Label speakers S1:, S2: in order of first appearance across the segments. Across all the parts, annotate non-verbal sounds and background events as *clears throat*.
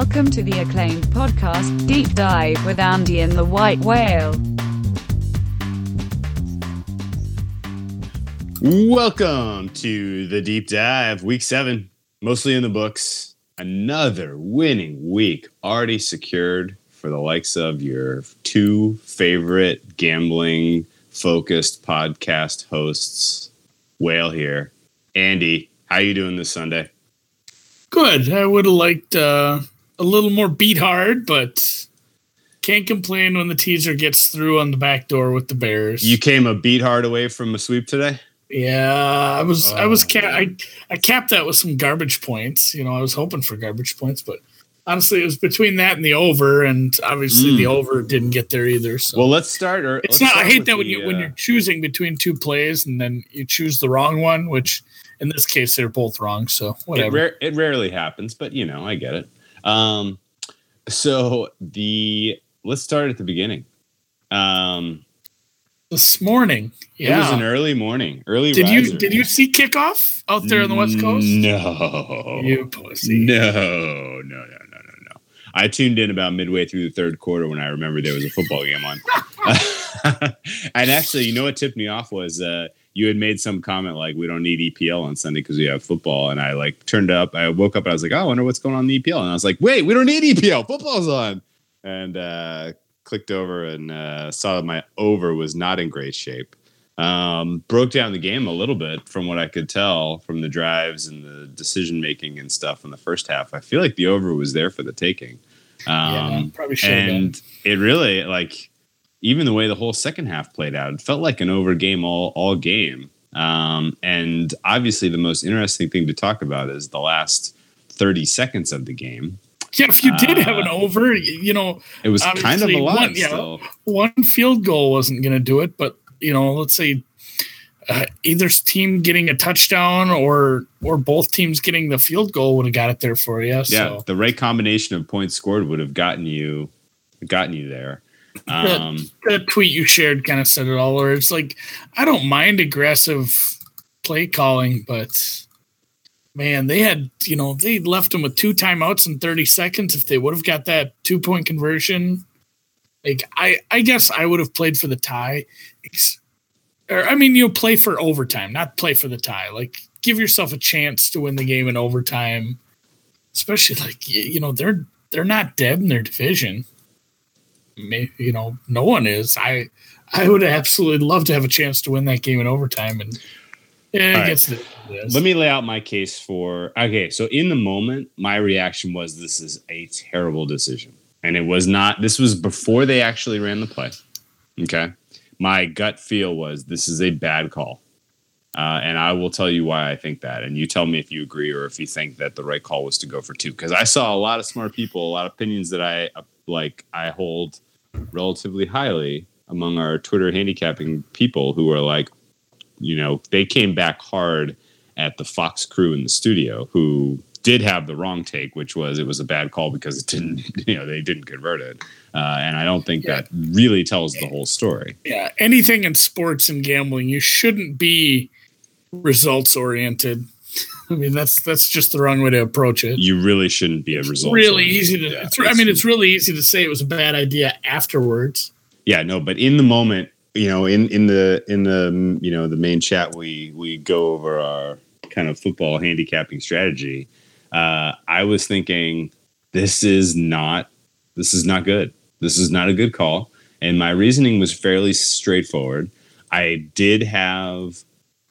S1: Welcome to the acclaimed podcast, Deep Dive with Andy and the White Whale.
S2: Welcome to the deep dive, week seven, mostly in the books. Another winning week already secured for the likes of your two favorite gambling focused podcast hosts. Whale here. Andy, how you doing this Sunday?
S3: Good. I would have liked uh, a little more beat hard, but can't complain when the teaser gets through on the back door with the Bears.
S2: You came a beat hard away from a sweep today?
S3: Yeah, I was. I was.
S2: Oh,
S3: Ca- I I capped that with some garbage points. You know, I was hoping for garbage points, but honestly, it was between that and the over, and obviously
S2: Mm.
S3: the over didn't get there either. So
S2: Well, let's start. Or,
S3: it's
S2: let's
S3: not. I hate that when
S2: the,
S3: you when
S2: uh,
S3: you're choosing between two plays and then you choose the wrong one, which in this case they're both wrong. So
S2: It,
S3: whatever.
S2: rare, it rarely happens, but you know, I get it. Um, so the let's start at the beginning. Um,
S3: this morning,
S2: It was an early morning, early.
S3: Did you did you see kickoff out there on the west coast?
S2: No,
S3: You pussy.
S2: no, no, no, no, no, no. I tuned in about midway through the third quarter when I remembered there was a football game on. *laughs* and actually, you know what tipped me off was uh, you had made some comment like, "We don't need EPL on Sunday because we have football." And I like turned up. I woke up and I was like, "Oh, I wonder what's going on in the EPL." And I was like, "Wait, we don't need EPL. Football's on." And uh, clicked over and uh, saw that my over was not in great shape. Um, broke down the game a little bit from what I could tell from the drives and the decision making and stuff in the first half. I feel like the over was there for the taking.
S3: yeah,
S2: Um,
S3: probably should
S2: and it really like even the way the whole second half played out, it felt like an over game all all game. Um, and obviously, the most interesting thing to talk about is the last thirty seconds of the game.
S3: Yeah, if you did have an
S2: uh,
S3: over, you know,
S2: It was kind of a lot
S3: one- yeah. one field goal wasn't going to do it, but you know, let's say uh, either team getting a touchdown or or both teams getting the field goal would have got it there for you.
S2: Yeah,
S3: So
S2: the right combination of points scored would have gotten you gotten you there. Um,
S3: the tweet you shared kind of said it all. Where it's like, I don't mind aggressive play calling, but man, they had you know they left them with two timeouts in thirty seconds. If they would have got that two point conversion, like I I guess I would have played for the tie. Or I mean, you play for overtime, not play for the tie. Like give yourself a chance to win the game in overtime. Especially like you know they're they're not dead in their division. You know no one is. I I would absolutely love to have a chance to win that game in overtime, and yeah,
S2: right. Let me lay out my case for okay. So in the moment, my reaction was this is a terrible decision. And it was not this was before they actually ran the play. Okay. My gut feel was this is a bad call. Uh, and I will tell you why I think that. And you tell me if you agree or if you think that the right call was to go for two. Because I saw a lot of smart people, a lot of opinions that I uh, like I hold relatively highly among our Twitter handicapping people who are like, you know, they came back hard at the Fox crew in the studio who did have the wrong take, which was it was a bad call because it didn't, *laughs* you know, they didn't convert it. Uh, and I don't think
S3: Yeah.
S2: that really tells the whole story.
S3: yeah, anything in sports and gambling, you shouldn't be results oriented. I mean, that's that's just the wrong way to approach it.
S2: You really shouldn't be a result.
S3: really easy to.
S2: Yeah,
S3: it's, I mean, it's really easy to say it was a bad idea afterwards.
S2: yeah, no, but in the moment, you know, in in the in the you know the main chat, we we go over our kind of football handicapping strategy. Uh, I was thinking this is not this is not good. This is not a good call, and my reasoning was fairly straightforward. I did have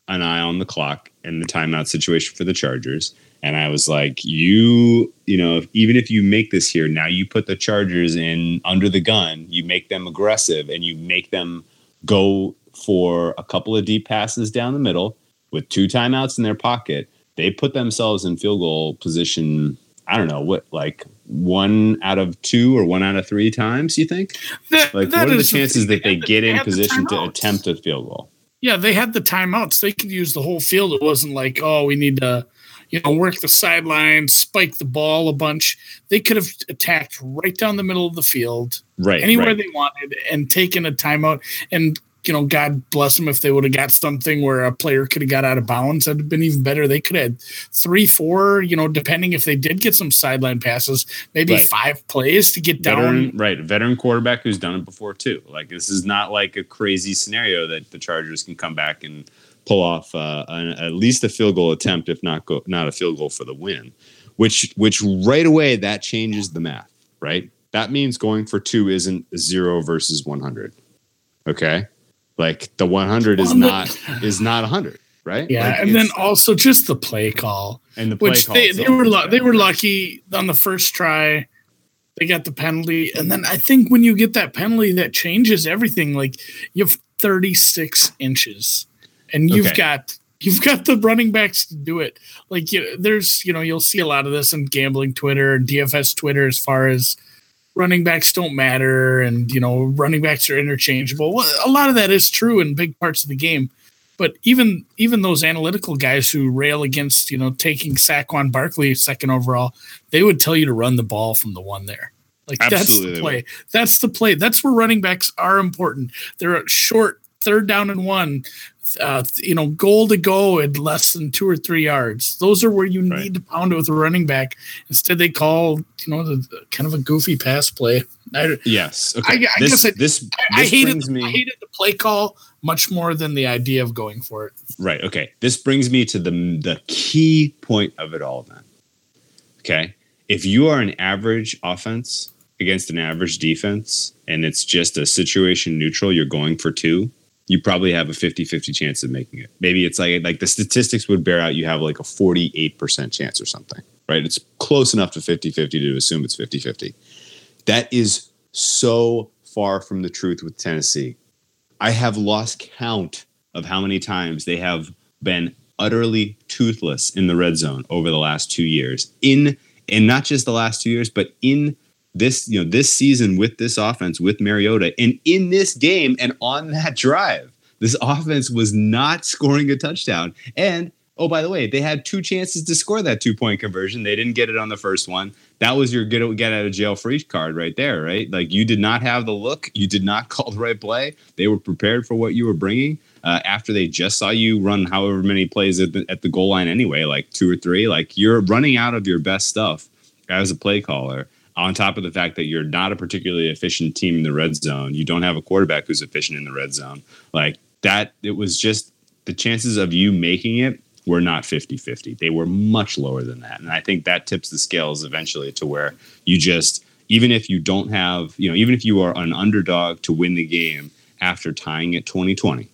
S2: an eye on the clock and the timeout situation for the Chargers. And I was like, you, you know, if, even if you make this here, now you put the Chargers in under the gun, you make them aggressive and you make them go for a couple of deep passes down the middle with two timeouts in their pocket. They put themselves in field goal position. I don't know what, like one out of two or one out of three times. You think?
S3: That,
S2: Like,
S3: that
S2: what are the chances that they get in position to attempt a field goal?
S3: Yeah, they had the timeouts. They could use the whole field. It wasn't like, oh, we need to, you know, work the sidelines, spike the ball a bunch. They could have attacked right down the middle of the field,
S2: Right.
S3: anywhere
S2: right.
S3: they wanted, and taken a timeout and you know, God bless them if they would have got something where a player could have got out of bounds. That'd have been even better. They could have three, four, you know, depending if they did get some sideline passes, maybe
S2: Right.
S3: five plays to get down.
S2: veteran, right? Veteran quarterback who's done it before too. Like this is not like a crazy scenario that the Chargers can come back and pull off uh, an, at least a field goal attempt, if not go, not a field goal for the win. Which which right away that changes the math, right? That means going for two isn't zero versus one hundred. Okay, like the one hundred is not is not hundred, right?
S3: Yeah,
S2: Like,
S3: and then also just the play call,
S2: and the play
S3: which
S2: call
S3: they, they were lu- they were lucky on the first try. They got the penalty, and then I think when you get that penalty, that changes everything. Like you have 36 inches, and you've
S2: Okay.
S3: got you've got the running backs to do it. Like you, there's you know you'll see a lot of this in gambling Twitter and DFS Twitter as far as running backs don't matter and you know running backs are interchangeable. A lot of that is true in big parts of the game. But even even those analytical guys who rail against you know taking Saquon Barkley second overall, they would tell you to run the ball from the one there. Like
S2: Absolutely
S3: that's the play. That's the play. That's where running backs are important. They're short third down and one. Uh, you know, goal to go at less than two or three yards. Those are where you
S2: Right.
S3: need to pound it with a running back. Instead, they call you know the, the kind of a goofy pass play. *laughs* I,
S2: yes. Okay.
S3: I- I
S2: this,
S3: guess I-
S2: this
S3: I
S2: this
S3: hated
S2: brings me
S3: I hated the play call much more than the idea of going for it.
S2: Right. Okay. This brings me to the the key point of it all. Then, okay, if you are an average offense against an average defense, and it's just a situation neutral, you're going for two. You probably have a 50-50 chance of making it. Maybe it's like like the statistics would bear out you have like a 48% chance or something. Right? It's close enough to 50-50 to assume it's 50-50. That is so far from the truth with Tennessee. I have lost count of how many times they have been utterly toothless in the red zone over the last two years. In and not just the last two years, but in this you know this season with this offense with Mariota and in this game and on that drive, this offense was not scoring a touchdown. And oh, by the way, they had two chances to score that two point conversion. They didn't get it on the first one. That was your get get out of jail free card right there, right? Like you did not have the look, you did not *laughs* call the right play. They were prepared for what you were bringing. Uh, after they just saw you run however many plays at the, at the goal line anyway, like two or three, like you're running out of your best stuff as a play caller. On top of the fact that you're not a particularly efficient team in the red zone, you don't have a quarterback who's efficient in the red zone. Like that, it was just the chances of you making it were not 50 50. They were much lower than that. And I think that tips the scales eventually to where you just, even if you don't have, you know, even if you are an underdog to win the game after tying at 2020,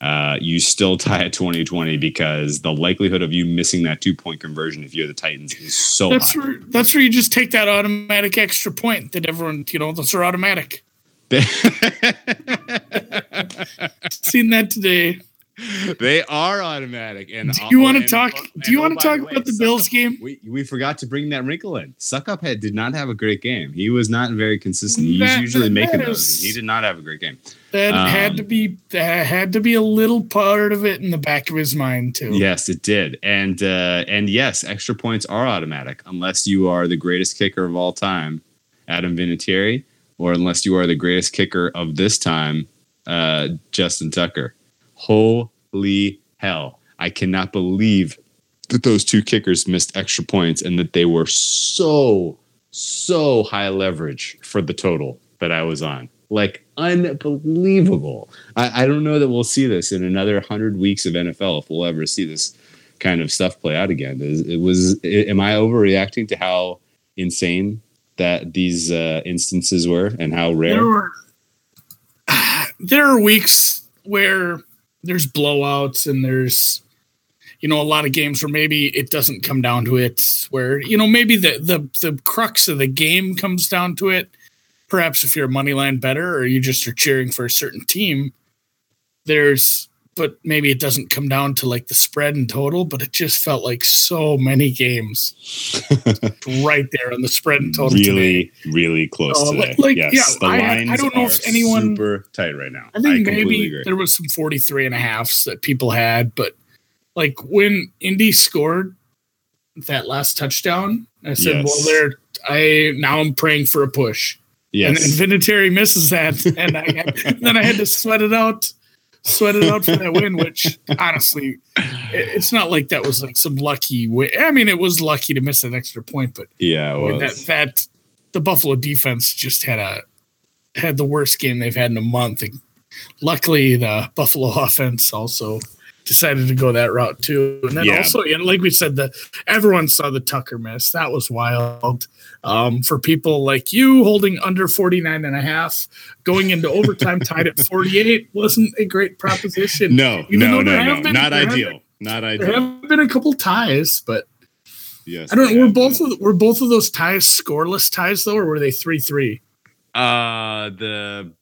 S2: uh, you still tie at 2020 because the likelihood of you missing that two point conversion if you're the Titans is so
S3: That's
S2: high.
S3: where that's where you just take that automatic extra point that everyone you know those are automatic. *laughs* Seen that today.
S2: They are automatic. And
S3: Do you want to talk?
S2: and-
S3: Do you
S2: oh,
S3: want to talk
S2: the way,
S3: about the Bills game?
S2: We, we forgot to bring that wrinkle in. Suckuphead did not have a great game. He was not very consistent. He's
S3: That-
S2: usually
S3: that-
S2: making
S3: that
S2: those. He did not have a great game.
S3: That
S2: Um,
S3: had to be that had to be a little part of it in the back of his mind too.
S2: Yes, it did. And uh, and yes, extra points are automatic unless you are the greatest kicker of all time, Adam Vinatieri, or unless you are the greatest kicker of this time, uh, Justin Tucker. Holy hell. I cannot believe that those two kickers missed extra points and that they were so, so high leverage for the total that I was on. Like unbelievable. I, I don't know that we'll see this in another 100 weeks of NFL if we'll ever see this kind of stuff play out again. Is- It was, am I overreacting to how insane that these uh, instances were and how rare?
S3: There *sighs* are weeks where there's blowouts and there's you know a lot of games where maybe it doesn't come down to it where you know maybe the the the crux of the game comes down to it. Perhaps if you're a money line bettor or you just are cheering for a certain team there's but maybe it doesn't come down to like the spread in total but it just felt like so many games *laughs* right there on the spread and total today.
S2: really, really close
S3: Oh,
S2: today.
S3: like-
S2: yes,
S3: yeah,
S2: the
S3: I- I don't know if anyone-
S2: super tight right now.
S3: I think
S2: completely
S3: maybe
S2: agree.
S3: there was some 43 and a halfs that people had, but like when Indy scored that last touchdown, I said,
S2: Yes.
S3: well, there, I now I'm praying for a push.
S2: yes.
S3: And then Vinatieri misses that. And, I, and *laughs* then I had to sweat it out. Sweat it out for that win. *laughs* Which honestly, it's not like that was like some lucky win. I mean, it was lucky to miss an extra point, but
S2: Yeah,
S3: I mean, that that the Buffalo defense just had a had the worst game they've had in a month. And luckily, the Buffalo *laughs* offense also decided to go that route too. And then
S2: Yeah.
S3: also, yeah, like we said, the everyone saw the Tucker miss. That was wild. Um, for people like you holding under 49 and a half, going into overtime tied at 48 wasn't a great proposition.
S2: no,
S3: Even
S2: no, no, no,
S3: have been-
S2: not
S3: there have
S2: ideal.
S3: There have been a couple ties, but
S2: Yes.
S3: I don't
S2: they
S3: know. Were
S2: have.
S3: both of were both of those ties scoreless ties though, or were they three three?
S2: Uh, the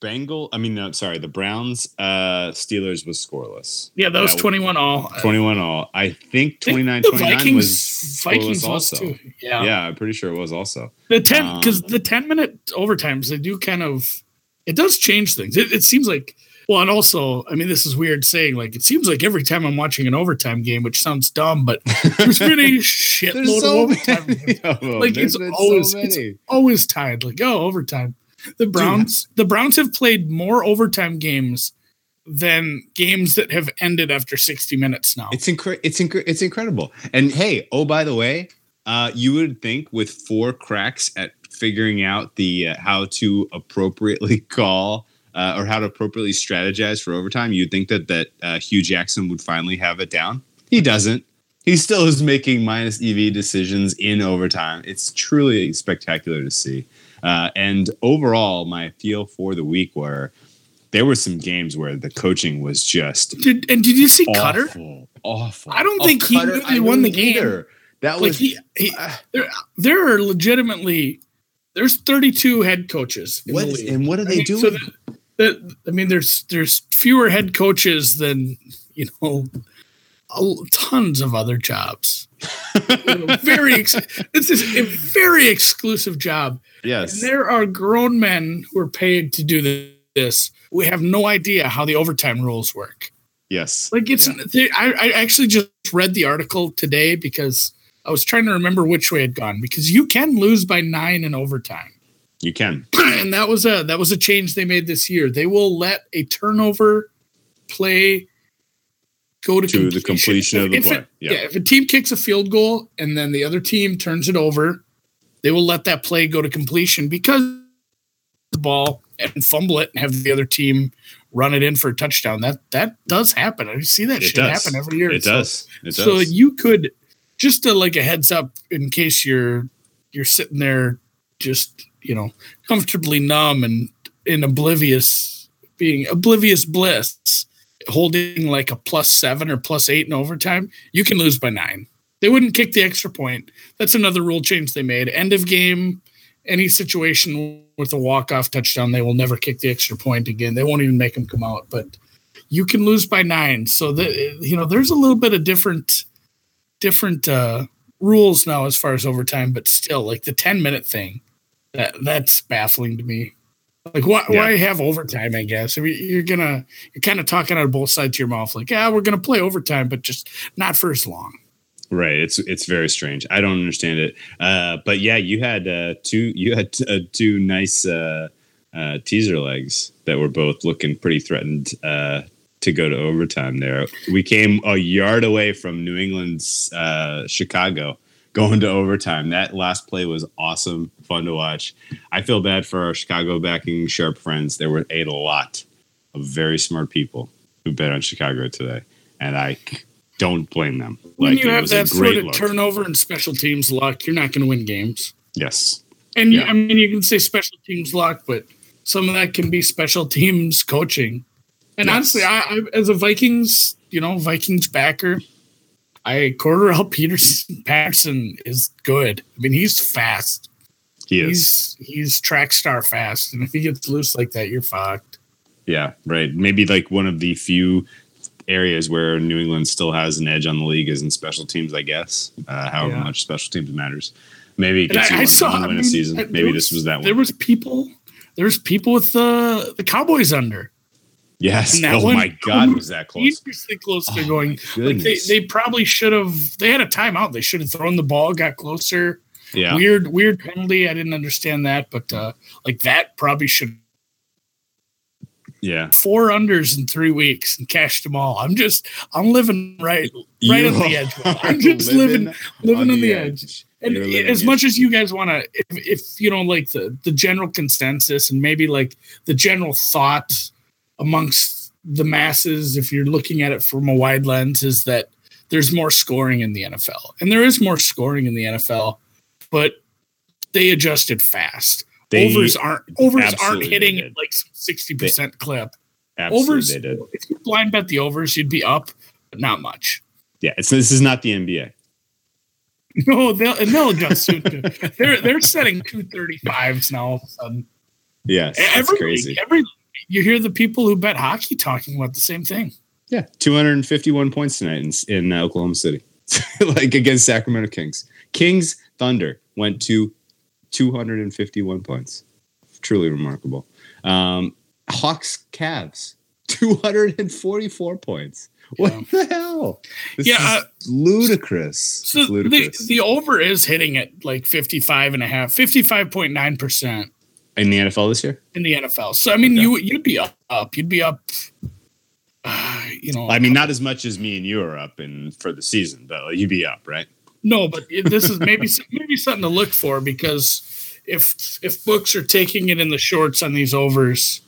S2: Bengal. I mean, no, sorry, the Browns. Uh, Steelers was scoreless.
S3: Yeah, that was
S2: That-
S3: twenty one all.
S2: Twenty-one all. I think *laughs*
S3: I think
S2: 29
S3: the
S2: 29 was
S3: Vikings
S2: also.
S3: too. Yeah.
S2: Yeah. I'm pretty sure it was also.
S3: The ten because
S2: Um,
S3: the ten minute overtimes they do kind of it does change things. It, it seems like well, and also I mean this is weird saying like it seems like every time I'm watching an overtime game, which sounds dumb, but there's been a *laughs* shitload of overtime. Like it's
S2: so
S3: always it's always tied. Like oh overtime. The Browns the Browns have played more overtime games than games that have ended after 60 minutes now.
S2: It's incre- it's incre- it's incredible. And hey, oh by the way, uh, you would think with four cracks at figuring out the uh, how to appropriately *laughs* call uh, or how to appropriately strategize for overtime, you'd think that that uh, Hue Jackson would finally have it down. He doesn't. He still is making minus EV decisions in overtime. It's truly spectacular to see. Uh, and overall, my feel for the week were there were some games where the coaching was just
S3: Did, and did you see
S2: awful,
S3: Cutter?
S2: Awful.
S3: I don't think he really
S2: I
S3: won the game.
S2: either. That
S3: Like
S2: was
S3: he, he
S2: uh,
S3: there, there are legitimately there's 32 head coaches. In
S2: what
S3: the
S2: and what are
S3: I
S2: they
S3: mean,
S2: doing?
S3: so the- the- I mean, there's there's fewer head coaches than you know, a- tons of other jobs. *laughs* Very ex- this is a very exclusive job.
S2: yes.
S3: And there are grown men who are paid to do this. We have no idea how the overtime rules work.
S2: Yes.
S3: Like it's,
S2: Yeah.
S3: I, I actually just read the article today because I was trying to remember which way it had gone. Because you can lose by nine in overtime,
S2: You can. *clears throat*
S3: and that was a that was a change they made this year. They will let a turnover play go to,
S2: To the completion of the
S3: If
S2: play.
S3: it-
S2: Yeah.
S3: yeah, if a team kicks a field goal and then the other team turns it over, they will let that play go to completion because the ball and fumble it and have the other team run it in for a touchdown. That that does happen. I see that
S2: It
S3: shit
S2: does.
S3: happen every year.
S2: It
S3: So-
S2: does. It does.
S3: So you could just to like a heads up in case you're you're sitting there just you know comfortably numb and in oblivious being oblivious bliss holding like a plus seven or plus eight in overtime you can lose by nine. They wouldn't kick the extra point. That's another rule change they made. End of game any situation with a walk-off touchdown they will never kick the extra point again. They won't even make them come out but you can lose by nine. So the, you know there's a little bit of different different uh rules now as far as overtime but still like the 10 minute thing that that's baffling to me like why,
S2: Yeah.
S3: why have overtime i guess I mean, you're gonna you're kind of talking out of both sides of your mouth like yeah we're gonna play overtime but just not for as long
S2: Right. It's it's very strange. I don't understand it. Uh, but yeah, you had uh, two you had uh, two nice uh, uh, teaser legs that were both looking pretty threatened uh, to go to overtime. There, we came a yard away from New England's uh, Chicago going to overtime. That last play was awesome, fun to watch. I feel bad for our Chicago backing sharp friends. There were a lot of very smart people who bet on Chicago today, and I don't blame them.
S3: when
S2: Like,
S3: you have that sort of
S2: look.
S3: turnover and special teams luck you're not going to win games
S2: Yes.
S3: and
S2: Yeah.
S3: i mean you can say special teams luck but some of that can be special teams coaching and
S2: Yes.
S3: honestly I, I as a vikings you know vikings backer i Cordarrelle peterson *laughs* patterson is good i mean he's fast
S2: He is.
S3: he's he's track star fast and if he gets loose like that you're fucked
S2: Yeah, right. Maybe like one of the few areas where New England still has an edge on the league is in special teams, I guess. Uh, however
S3: Yeah.
S2: much special teams matters. Maybe it gets you
S3: I, I saw
S2: one
S3: I
S2: win
S3: mean,
S2: a season.
S3: I-
S2: Maybe
S3: there
S2: this was that one.
S3: there was people there's people with the the cowboys under
S2: yes. Oh
S3: one-
S2: my *laughs* God, was that close?
S3: dangerously close they're
S2: Oh,
S3: going Like they, they probably should have. They had a timeout. They should have thrown the ball, got closer.
S2: Yeah.
S3: Weird, weird penalty. I didn't understand that, but uh, like that probably should
S2: Yeah.
S3: four unders in three weeks and cashed them all. I'm just I'm living right right
S2: You
S3: on the edge. *laughs* I'm just living living on the edge. And as much as you guys want to, if, if you know, like the the general consensus and maybe like the general thought amongst the masses, if you're looking at it from a wide lens, is that there's more scoring in the NFL, and there is more scoring in the NFL, but they adjusted fast.
S2: They-
S3: overs aren't overs aren't hitting
S2: did.
S3: like sixty percent clip.
S2: Absolutely,
S3: overs.
S2: they did.
S3: If you blind bet the overs, you'd be up, but not much.
S2: Yeah, it's this is not the NBA. *laughs*
S3: No, they'll and they'll adjust soon. too. They're they're setting two thirty fives now. All of a sudden,
S2: Yes, that's
S3: every
S2: crazy.
S3: every you hear the people who bet hockey talking about the same thing.
S2: Yeah, 251 points tonight in, in uh, Oklahoma City, *laughs* like against Sacramento Kings. Kings Thunder went to 251 points. Truly remarkable. Um, Hawks Cavs *laughs* 244 points. What
S3: Yeah.
S2: the hell? This
S3: Yeah,
S2: is
S3: uh,
S2: ludicrous.
S3: So
S2: It's
S3: the, the over is hitting at like 55 and a half, 55.9%
S2: in the NFL this year.
S3: in the NFL. So I mean
S2: Okay.
S3: you you'd be up, up. You'd be up uh, you know.
S2: I mean, not as much as me and you are up in for the season, but you'd be up, right?
S3: No, but this is maybe *laughs* maybe something to look for because if if books are taking it in the shorts on these overs,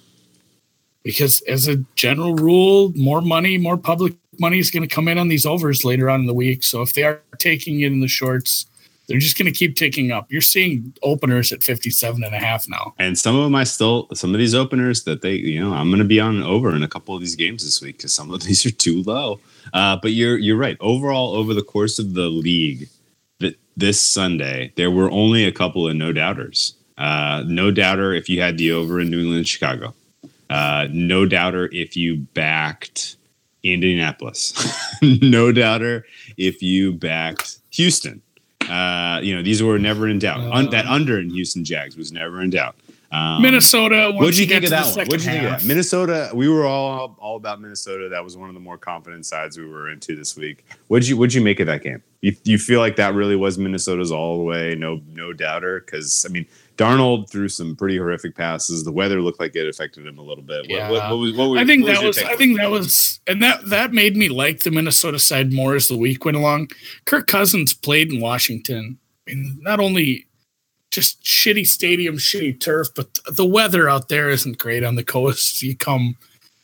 S3: because as a general rule, more money, more public money is going to come in on these overs later on in the week. So if they are taking it in the shorts, they're just going to keep ticking up. You're seeing openers at 57 and a half now.
S2: And some of them, I still some of these openers that they, you know, I'm going to be on over in a couple of these games this week because some of *laughs* these are too low. Uh, but you're you're right. Overall, over the course of the league, that this Sunday there were only a couple of no doubters. Uh, no doubter if you had the over in New England, Chicago. Uh, no doubter if you backed Indianapolis. *laughs* no doubter if you backed Houston. Uh, you know, these were never in doubt. Un- that under in Houston Jags was never in doubt. Um,
S3: Minnesota.
S2: What'd you think of that one? What'd you think of that? Minnesota. We were all all about Minnesota. That was one of the more confident sides we were into this week. What'd you What'd you make of that game? You you feel like that really was Minnesota's all the way, no no doubter? Because I mean, Darnold threw some pretty horrific passes. The weather looked like it affected him a little bit. What-
S3: Yeah.
S2: What, what, was, what, were-
S3: I think that
S2: your
S3: was. I think that was, and that that made me like the Minnesota side more as the week went along. Kirk Cousins played in Washington, and not only just shitty stadium, shitty turf, but the weather out there isn't great on the coast. You come,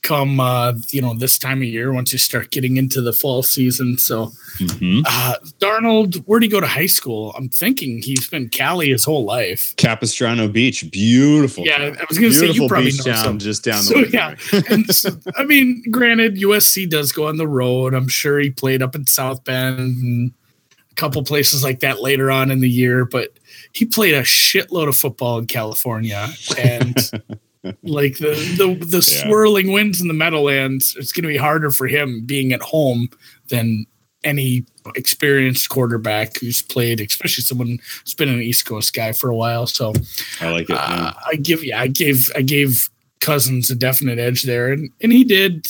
S3: come, uh, you know, this time of year once you start getting into the fall season. So,
S2: Mhm.
S3: uh, Darnold, where'd he go to high school? I'm thinking he's been Cali his whole life.
S2: Capistrano Beach, beautiful.
S3: Yeah,
S2: town.
S3: I was gonna say you probably know
S2: town
S3: some.
S2: just down the
S3: So,
S2: way.
S3: yeah. and *laughs* so, I mean, granted, USC does go on the road. I'm sure he played up in South Bend and a couple places like that later on in the year, but he played a shitload of football in California. *laughs* And like the the, the
S2: Yeah.
S3: swirling winds in the Meadowlands, it's going to be harder for him being at home than any experienced quarterback who's played, especially someone who's been an East Coast guy for a while. So
S2: I like it.
S3: uh, I give yeah, I gave I gave Cousins a definite edge there, and and he did.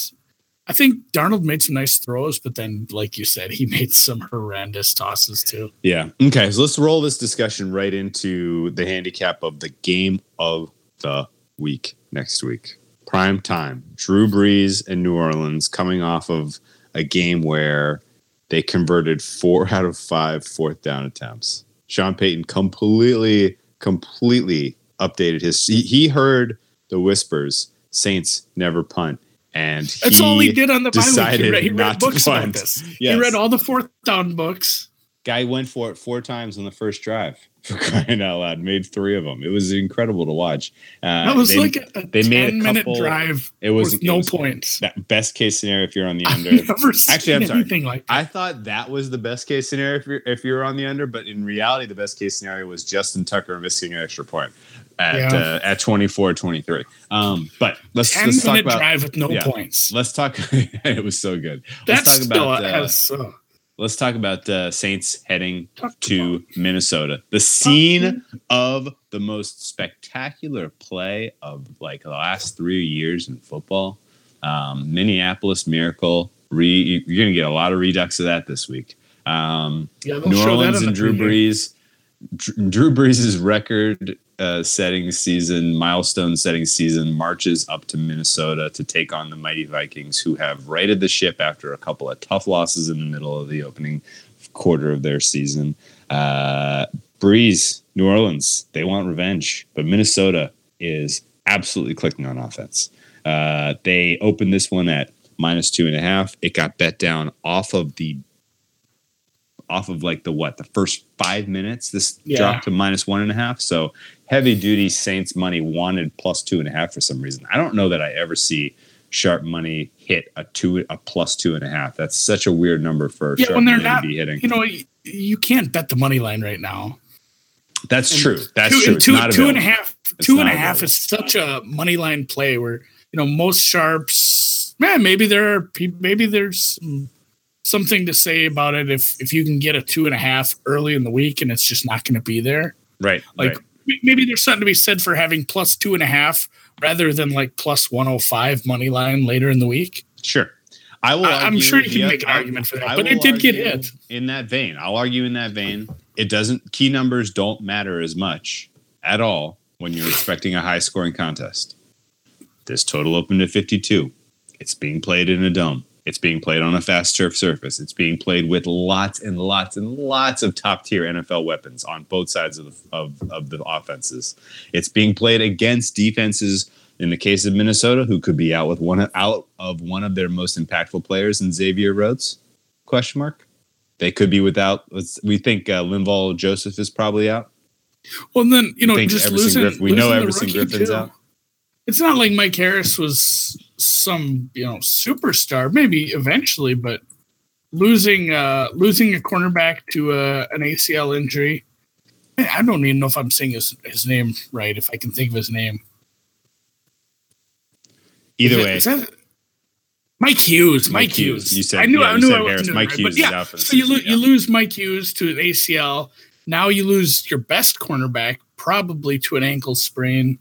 S3: I think Darnold made some nice throws, but then, like you said, he *laughs* made some horrendous tosses too.
S2: Yeah. Okay. So let's roll this discussion right into the handicap of the game of the week next week. Prime time. Drew Brees and New Orleans coming off of a game where they converted four *laughs* out of five fourth down attempts. Sean Payton completely, completely updated his. He, he heard the whispers Saints never punt. And
S3: That's all he did on the bye week. He
S2: decided
S3: read, he read
S2: not to
S3: books about
S2: punt.
S3: this.
S2: Yes.
S3: He read all the fourth down books.
S2: Guy went for it four times on the first drive *laughs* for crying out loud. Made three of them. It was incredible to watch. Uh,
S3: That was
S2: they-
S3: like a, a
S2: they made a
S3: ten minute
S2: couple-
S3: drive
S2: it was
S3: with
S2: it
S3: no
S2: was
S3: points.
S2: That best case scenario if you're on the
S3: I've
S2: under.
S3: never seen
S2: Actually, I'm sorry.
S3: like that.
S2: I thought that was the best case scenario if you're if you're on the under, but in reality, the best case scenario was Justin Tucker missing an extra point at
S3: Yeah.
S2: uh, at 24-23. Um, but let's
S3: Ten
S2: let's talk
S3: minute
S2: about
S3: drive with no
S2: yeah.
S3: points.
S2: let's talk. *laughs* it was so good. Let's
S3: That's
S2: talk
S3: still
S2: about. uh,
S3: has, uh,
S2: Let's talk about uh, Saints heading to Minnesota, the scene of the most spectacular play of like the last three years in football. Um, Minneapolis Miracle. Re, you're going to get a lot of redux of that this week. Um,
S3: yeah,
S2: New Orleans and Drew. Brees. Drew Brees' record uh, setting season, milestone setting season, marches up to Minnesota to take on the mighty Vikings, who have righted the ship after a couple of tough losses in the middle of the opening quarter of their season. Uh, Brees, New Orleans, they want revenge, but Minnesota is absolutely clicking on offense. Uh, they opened this one at minus two and a half. It got bet down off of the off of like the what the first five minutes. This
S3: Yeah.
S2: dropped to minus one and a half. So heavy duty Saints money wanted plus two and a half for some reason. I don't know that I ever see sharp money hit a two a plus two and a half. That's such a weird number for
S3: Yeah,
S2: sharp
S3: when they're not,
S2: hitting.
S3: you know, you, can't bet the money line right now.
S2: That's
S3: And
S2: true. That's
S3: two,
S2: true.
S3: two, two and a half,
S2: It's
S3: two and a half is such a money line play where you know most sharps. Man, maybe there are maybe there's something to say about it if if you can get a two and a half early in the week and it's just not going to be there.
S2: Right.
S3: Like
S2: right.
S3: maybe there's something to be said for having plus two and a half rather than like plus one hundred five money line later in the week.
S2: Sure. I will.
S3: I- I'm sure you can
S2: the-
S3: make an
S2: I-
S3: argument for that,
S2: I
S3: but it did get hit.
S2: in that vein. I'll argue in that vein. It doesn't. Key numbers don't matter as much at all when you're expecting a high scoring contest. This total opened at 52. It's being played in a dome. It's being played on a fast turf surface. It's being played with lots and lots and lots of top tier NFL weapons on both sides of the, of, of the offenses. It's being played against defenses. In the case of Minnesota, who could be out with one out of one of their most impactful players in Xavier Rhodes? Question mark. They could be without. let's- We think uh, Linval Joseph is probably out.
S3: Well, and then you know, just
S2: Everson
S3: losing.
S2: We know
S3: losing the
S2: Everson Griffen's
S3: too.
S2: out.
S3: It's not like Mike Harris was some you know superstar. Maybe eventually, but losing uh losing a cornerback to a, an ACL injury. I don't even know if I'm saying his, his name right. If I can think of his name.
S2: Either
S3: Is
S2: way,
S3: is that- Mike Hughes. Mike,
S2: Mike Hughes.
S3: Hughes.
S2: You said-
S3: I knew.
S2: yeah,
S3: I knew. I
S2: Harris. Mike
S3: right,
S2: Hughes
S3: yeah. so you, lo-
S2: season,
S3: you lose Mike Hughes to an ACL. Now you lose your best cornerback, probably to an ankle sprain.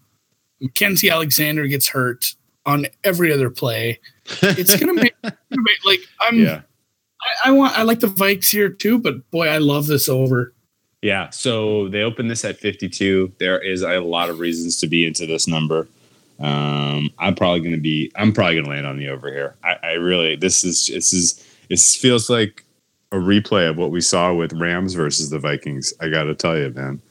S3: Mackensie Alexander gets hurt on every other play. It's gonna make- *laughs* like I'm.
S2: yeah.
S3: I, I want. I like the Vikes here too, but boy, I love this over.
S2: Yeah, so they open this at 52. There is a lot of reasons to be into this number. Um, I'm probably going to be. I'm probably going to land on the over here. I, I really. This is. This is. This feels like a replay of what we saw with Rams versus the Vikings. I got to tell you, man.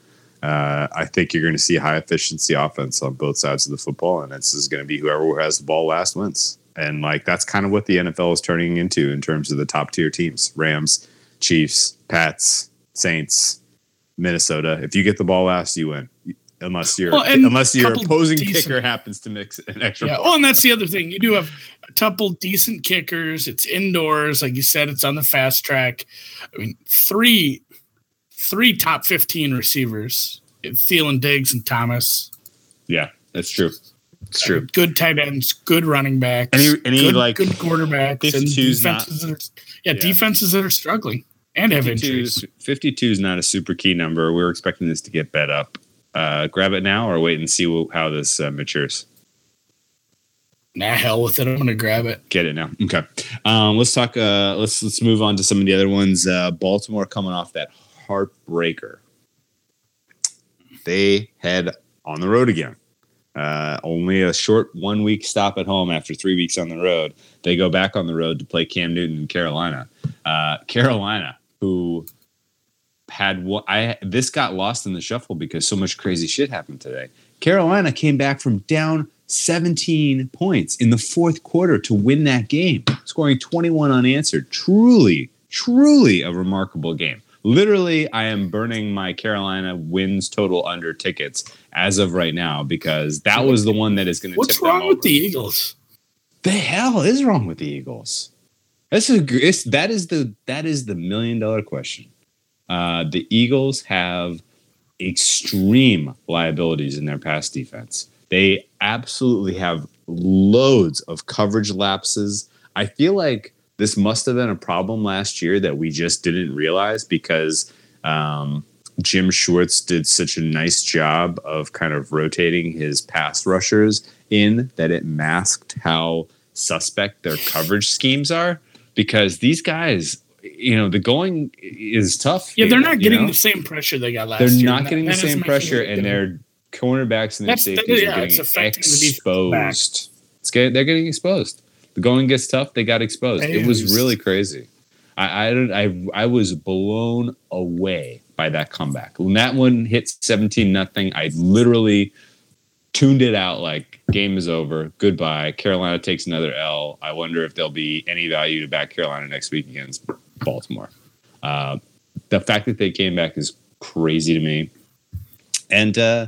S2: Uh, I think you're going to see high efficiency offense on both sides of the football, and this is going to be whoever has the ball last wins. And like that's kind of what the NFL is turning into in terms of the top tier teams: Rams, Chiefs, Pats, Saints, Minnesota. If you get the ball last, you win. Unless your
S3: Well,
S2: unless your opposing
S3: decent-
S2: kicker happens to mix an extra
S3: Yeah.
S2: ball.
S3: Well, and that's the other thing. You do have a couple decent kickers. It's indoors, like you said. It's on the fast track. I mean, three, three top fifteen receivers: Thielen, Diggs, and Thomas.
S2: Yeah, that's true. It's true.
S3: Good tight ends, good running backs,
S2: Any- any,
S3: good,
S2: like,
S3: good quarterbacks, and
S2: 52's not-
S3: are, yeah,
S2: Yeah.
S3: defenses that are struggling and have
S2: 52,
S3: injuries.
S2: 52 is not a super key number. We are expecting this to get bet up. Uh, grab it now or wait and see how this uh, matures.
S3: Nah, hell with it. I'm gonna grab it.
S2: Get it now. Okay. Um, let's talk. Uh, let's let's move on to some of the other ones. Uh, Baltimore coming off that heartbreaker. They head on the road again. Uh, only a short one week stop at home after three weeks on the road. They go back on the road to play Cam Newton in Carolina. Uh, Carolina, who had what I this got lost in the shuffle because so much crazy shit happened today. Carolina came back from down 17 points in the fourth quarter to win that game, scoring 21 unanswered. Truly, truly a remarkable game. Literally, I am burning my Carolina wins total under tickets as of right now because that was the one that is going to.
S3: What's
S2: tip them
S3: wrong with the Eagles?
S2: The hell is wrong with the Eagles? That's a it's, that is the that is the million dollar question. Uh, the Eagles have extreme liabilities in their pass defense. They absolutely have loads of coverage lapses. I feel like this must have been a problem last year that we just didn't realize because um, Jim Schwartz did such a nice job of kind of rotating his pass rushers in that it masked how suspect their coverage schemes are because these guys you know, the going is tough.
S3: Yeah, they're not getting
S2: know?
S3: the same pressure they got last year.
S2: They're
S3: not
S2: getting the
S3: that
S2: same pressure, and their cornerbacks and their safeties
S3: yeah,
S2: are getting exposed. It's get, they're getting exposed. The going gets tough. They got exposed. It was really crazy. I I, I I was blown away by that comeback. When that one hit seventeen nothing, I literally tuned it out like game is over. Goodbye. Carolina takes another L. I wonder if there'll be any value to back Carolina next week against Baltimore. Uh, the fact that they came back is crazy to me. And uh,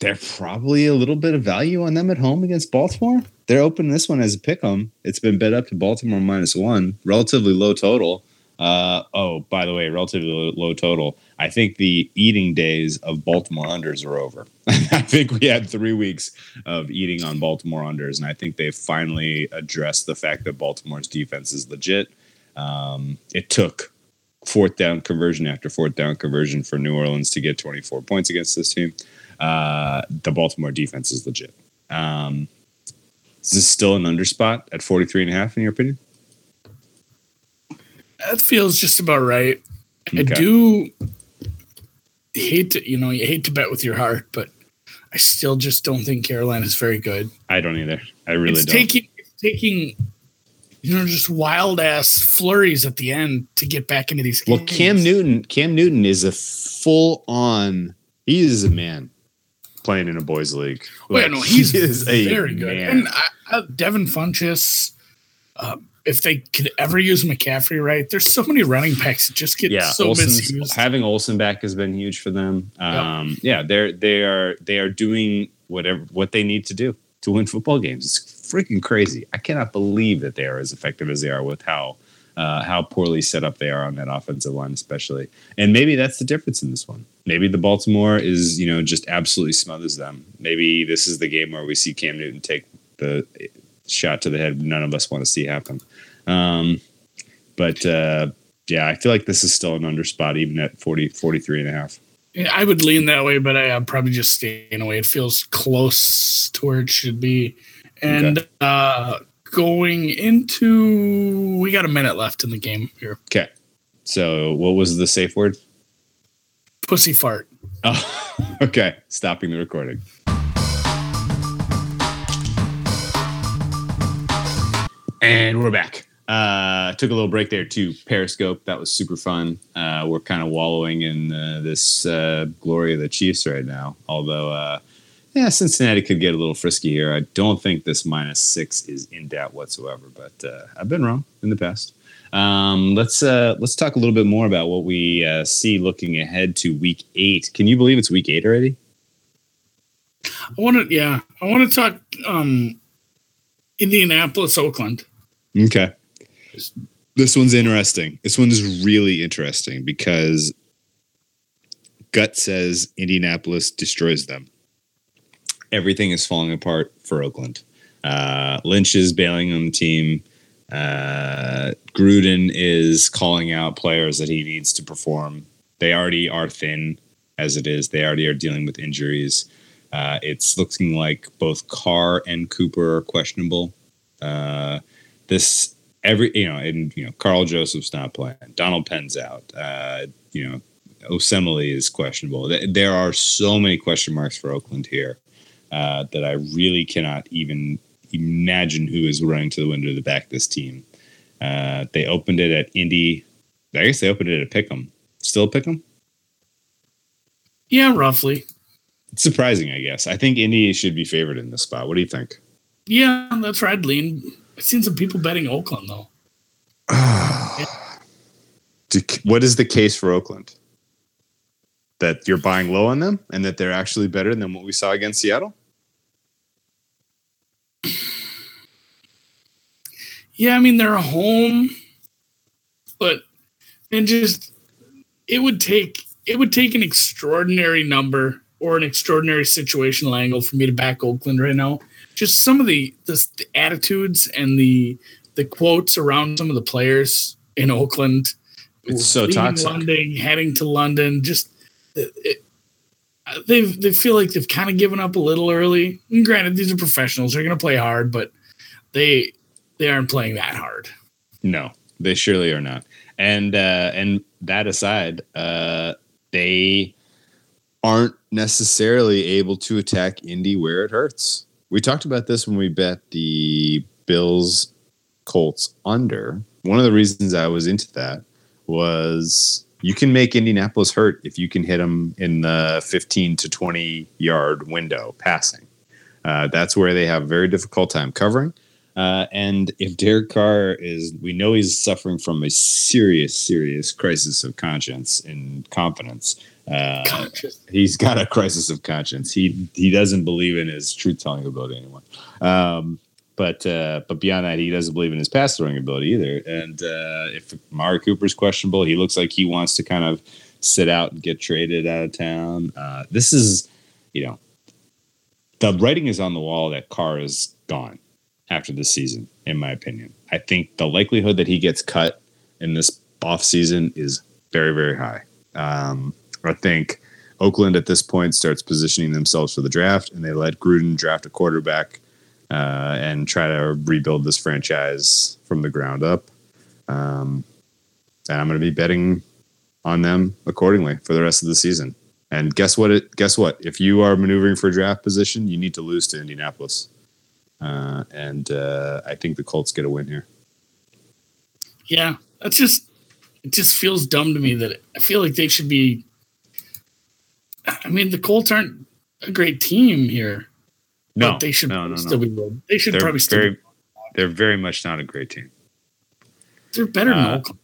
S2: they're probably a little bit of value on them at home against Baltimore. They're opening this one as a pick 'em. It's been bet up to Baltimore minus one, relatively low total. Uh, oh, by the way, relatively low, low total. I think the eating days of Baltimore unders are over. *laughs* I think we had three weeks of eating on Baltimore unders, and I think they've finally addressed the fact that Baltimore's defense is legit. Um, it took fourth down conversion after fourth down conversion for New Orleans to get 24 points against this team. Uh, the Baltimore defense is legit. Um, is this still an underspot at 43 and a half in your opinion?
S3: That feels just about right. I do hate to, you know, you hate to bet with your heart, but I still just don't think Carolina's very good.
S2: I don't either. I really
S3: it's
S2: don't.
S3: taking it's taking you know just wild ass flurries at the end to get back into these games.
S2: well, Cam Newton, Cam Newton is a full on. He is a man playing in a boys league.
S3: Well,
S2: Like,
S3: no, he's
S2: he is a
S3: very good.
S2: man.
S3: And I, I, Devin Funchess, uh, if they could ever use McCaffrey right, there's so many running backs that just get
S2: yeah,
S3: so
S2: Olsen's,
S3: misused.
S2: having Olsen back has been huge for them. Um, Yeah, they're they are they are doing whatever what they need to do to win football games. It's freaking crazy. I cannot believe that they are as effective as they are with how uh, how poorly set up they are on that offensive line, especially. And maybe that's the difference in this one. Maybe the Baltimore is you know just absolutely smothers them. Maybe this is the game where we see Cam Newton take the shot to the head none of us want to see happen. Um, but uh, yeah, I feel like this is still an under spot even at 40, 43 and a half.
S3: Yeah, I would lean that way, but I, I'm probably just staying away. It feels close to where it should be. And uh, going into, we got a minute left in the game here.
S2: Okay. So what was the safe word?
S3: Pussy fart.
S2: Oh, *laughs* okay. Stopping the recording. And we're back. Uh, took a little break there to Periscope. That was super fun. Uh, we're kind of wallowing in uh, this uh, glory of the Chiefs right now. Although, uh, yeah, Cincinnati could get a little frisky here. I don't think this minus six is in doubt whatsoever. But uh, I've been wrong in the past. Um, let's uh, let's talk a little bit more about what we uh, see looking ahead to Week Eight. Can you believe it's Week Eight already?
S3: I want to, yeah, I want to talk um, Indianapolis, Oakland.
S2: Okay. This one's interesting. This one's really interesting because gut says Indianapolis destroys them. Everything is falling apart for Oakland. Uh, Lynch is bailing on the team. Uh, Gruden is calling out players that he needs to perform. They already are thin as it is. They already are dealing with injuries. Uh, it's looking like both Carr and Cooper are questionable. Uh, this every you know, and you know, Karl Joseph's not playing. Donald Penn's out. Uh, you know, Osemele is questionable. There are so many question marks for Oakland here uh, that I really cannot even imagine who is running to the window to back this team. Uh, they opened it at Indy. I guess they opened it at Pick'em. Still Pick'em?
S3: Yeah, roughly.
S2: It's surprising, I guess. I think Indy should be favored in this spot. What do you think?
S3: Yeah, that's right, lean. I've seen some people betting Oakland, though. *sighs*
S2: Do- what is the case for Oakland? That you're buying low on them and that they're actually better than what we saw against Seattle?
S3: Yeah, I mean they're home, but and just it would take it would take an extraordinary number or an extraordinary situational angle for me to back Oakland right now. Just some of the the, the attitudes and the the quotes around some of the players in Oakland.
S2: It's so toxic.
S3: London, heading to London, just uh, it, uh, it, they they feel like they've kind of given up a little early. And granted, these are professionals; they're going to play hard, but they they aren't playing that hard.
S2: No, they surely are not. And uh, and that aside, uh, they aren't necessarily able to attack Indy where it hurts. We talked about this when we bet the Bills Colts under. One of the reasons I was into that was you can make Indianapolis hurt if you can hit them in the 15 to 20 yard window passing. Uh, that's where they have very difficult time covering. Uh, and if Derek Carr is, we know he's suffering from a serious, serious crisis of conscience and confidence. Uh, he's got a crisis of conscience. He he doesn't believe in his truth telling ability anymore. Um, but uh, but beyond that, he doesn't believe in his pass throwing ability either. And uh, if Mari Cooper's questionable, he looks like he wants to kind of sit out and get traded out of town. Uh, this is, you know, the writing is on the wall that Carr is gone after this season, in my opinion. I think the likelihood that he gets cut in this off season is very, very high. Um, I think Oakland at this point starts positioning themselves for the draft, and they let Gruden draft a quarterback uh, and try to rebuild this franchise from the ground up. Um, and I'm going to be betting on them accordingly for the rest of the season. And guess what? It guess what? If you are maneuvering for a draft position, you need to lose to Indianapolis. Uh, and uh, I think the Colts get a win here.
S3: Yeah, that's just it. Just feels dumb to me that I feel like they should be. I mean, the Colts aren't a great team here.
S2: No,
S3: they should
S2: no, no,
S3: still
S2: no.
S3: be. They should
S2: They're
S3: probably still.
S2: very,
S3: be,
S2: they're very much not a great team.
S3: they're better than
S2: uh,
S3: Oakland.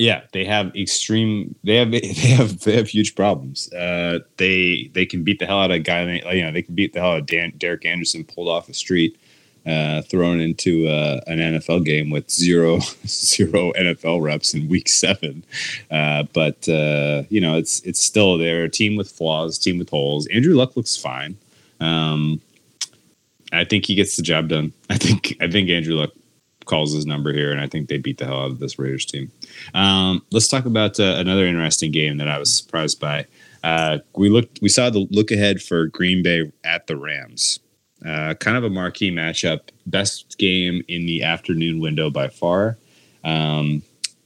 S2: Yeah, they have extreme. They have *laughs* they have they have huge problems. Uh, they they can beat the hell out of a guy. You know, they can beat the hell out of Dan, Derek Anderson pulled off the street, uh, thrown into uh, an NFL game with zero *laughs* zero NFL reps in Week Seven. Uh, but uh, you know, it's it's still they're a team with flaws, team with holes. Andrew Luck looks fine. Um, I think he gets the job done. I think I think Andrew Luck calls his number here, and I think they beat the hell out of this Raiders team. Um, let's talk about uh, another interesting game that I was surprised by. Uh, we looked, we saw the look ahead for Green Bay at the Rams. Uh, kind of a marquee matchup, best game in the afternoon window by far. Um,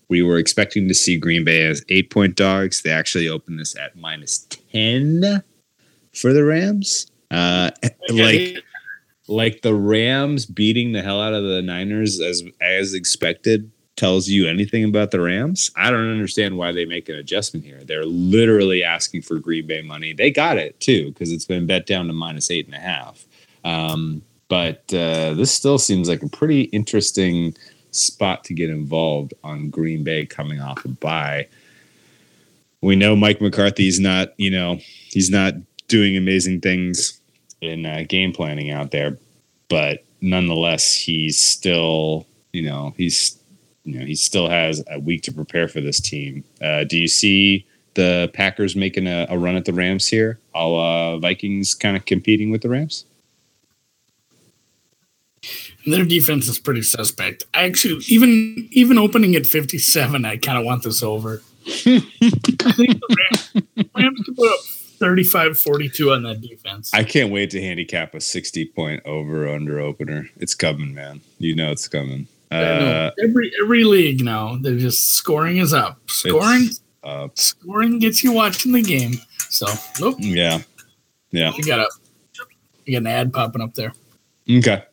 S2: we were expecting to see Green Bay as eight point dogs. They actually opened this at minus ten for the Rams. Uh, like like the Rams beating the hell out of the Niners as as expected tells you anything about the Rams. I don't understand why they make an adjustment here. They're literally asking for Green Bay money. They got it too because it's been bet down to minus eight and a half. Um, but uh, this still seems like a pretty interesting spot to get involved on Green Bay coming off a bye. We know Mike McCarthy's not, you know, he's not doing amazing things in uh, game planning out there, but nonetheless, he's still, you know, he's, you know, he still has a week to prepare for this team. Uh, do you see the Packers making a, a run at the Rams here? All uh, Vikings kind of competing with the Rams?
S3: Their defense is pretty suspect. I actually even even opening at fifty seven, I kind of want this over. *laughs* I think the Rams, Rams could put up 35-42 on that defense.
S2: I can't wait to handicap a 60 point over under opener. It's coming, man. You know it's coming. Uh,
S3: every every league now, they're just scoring is up. Scoring
S2: uh,
S3: scoring gets you watching the game. So nope,
S2: yeah. Yeah.
S3: you got a you got an ad popping up there.
S2: Okay.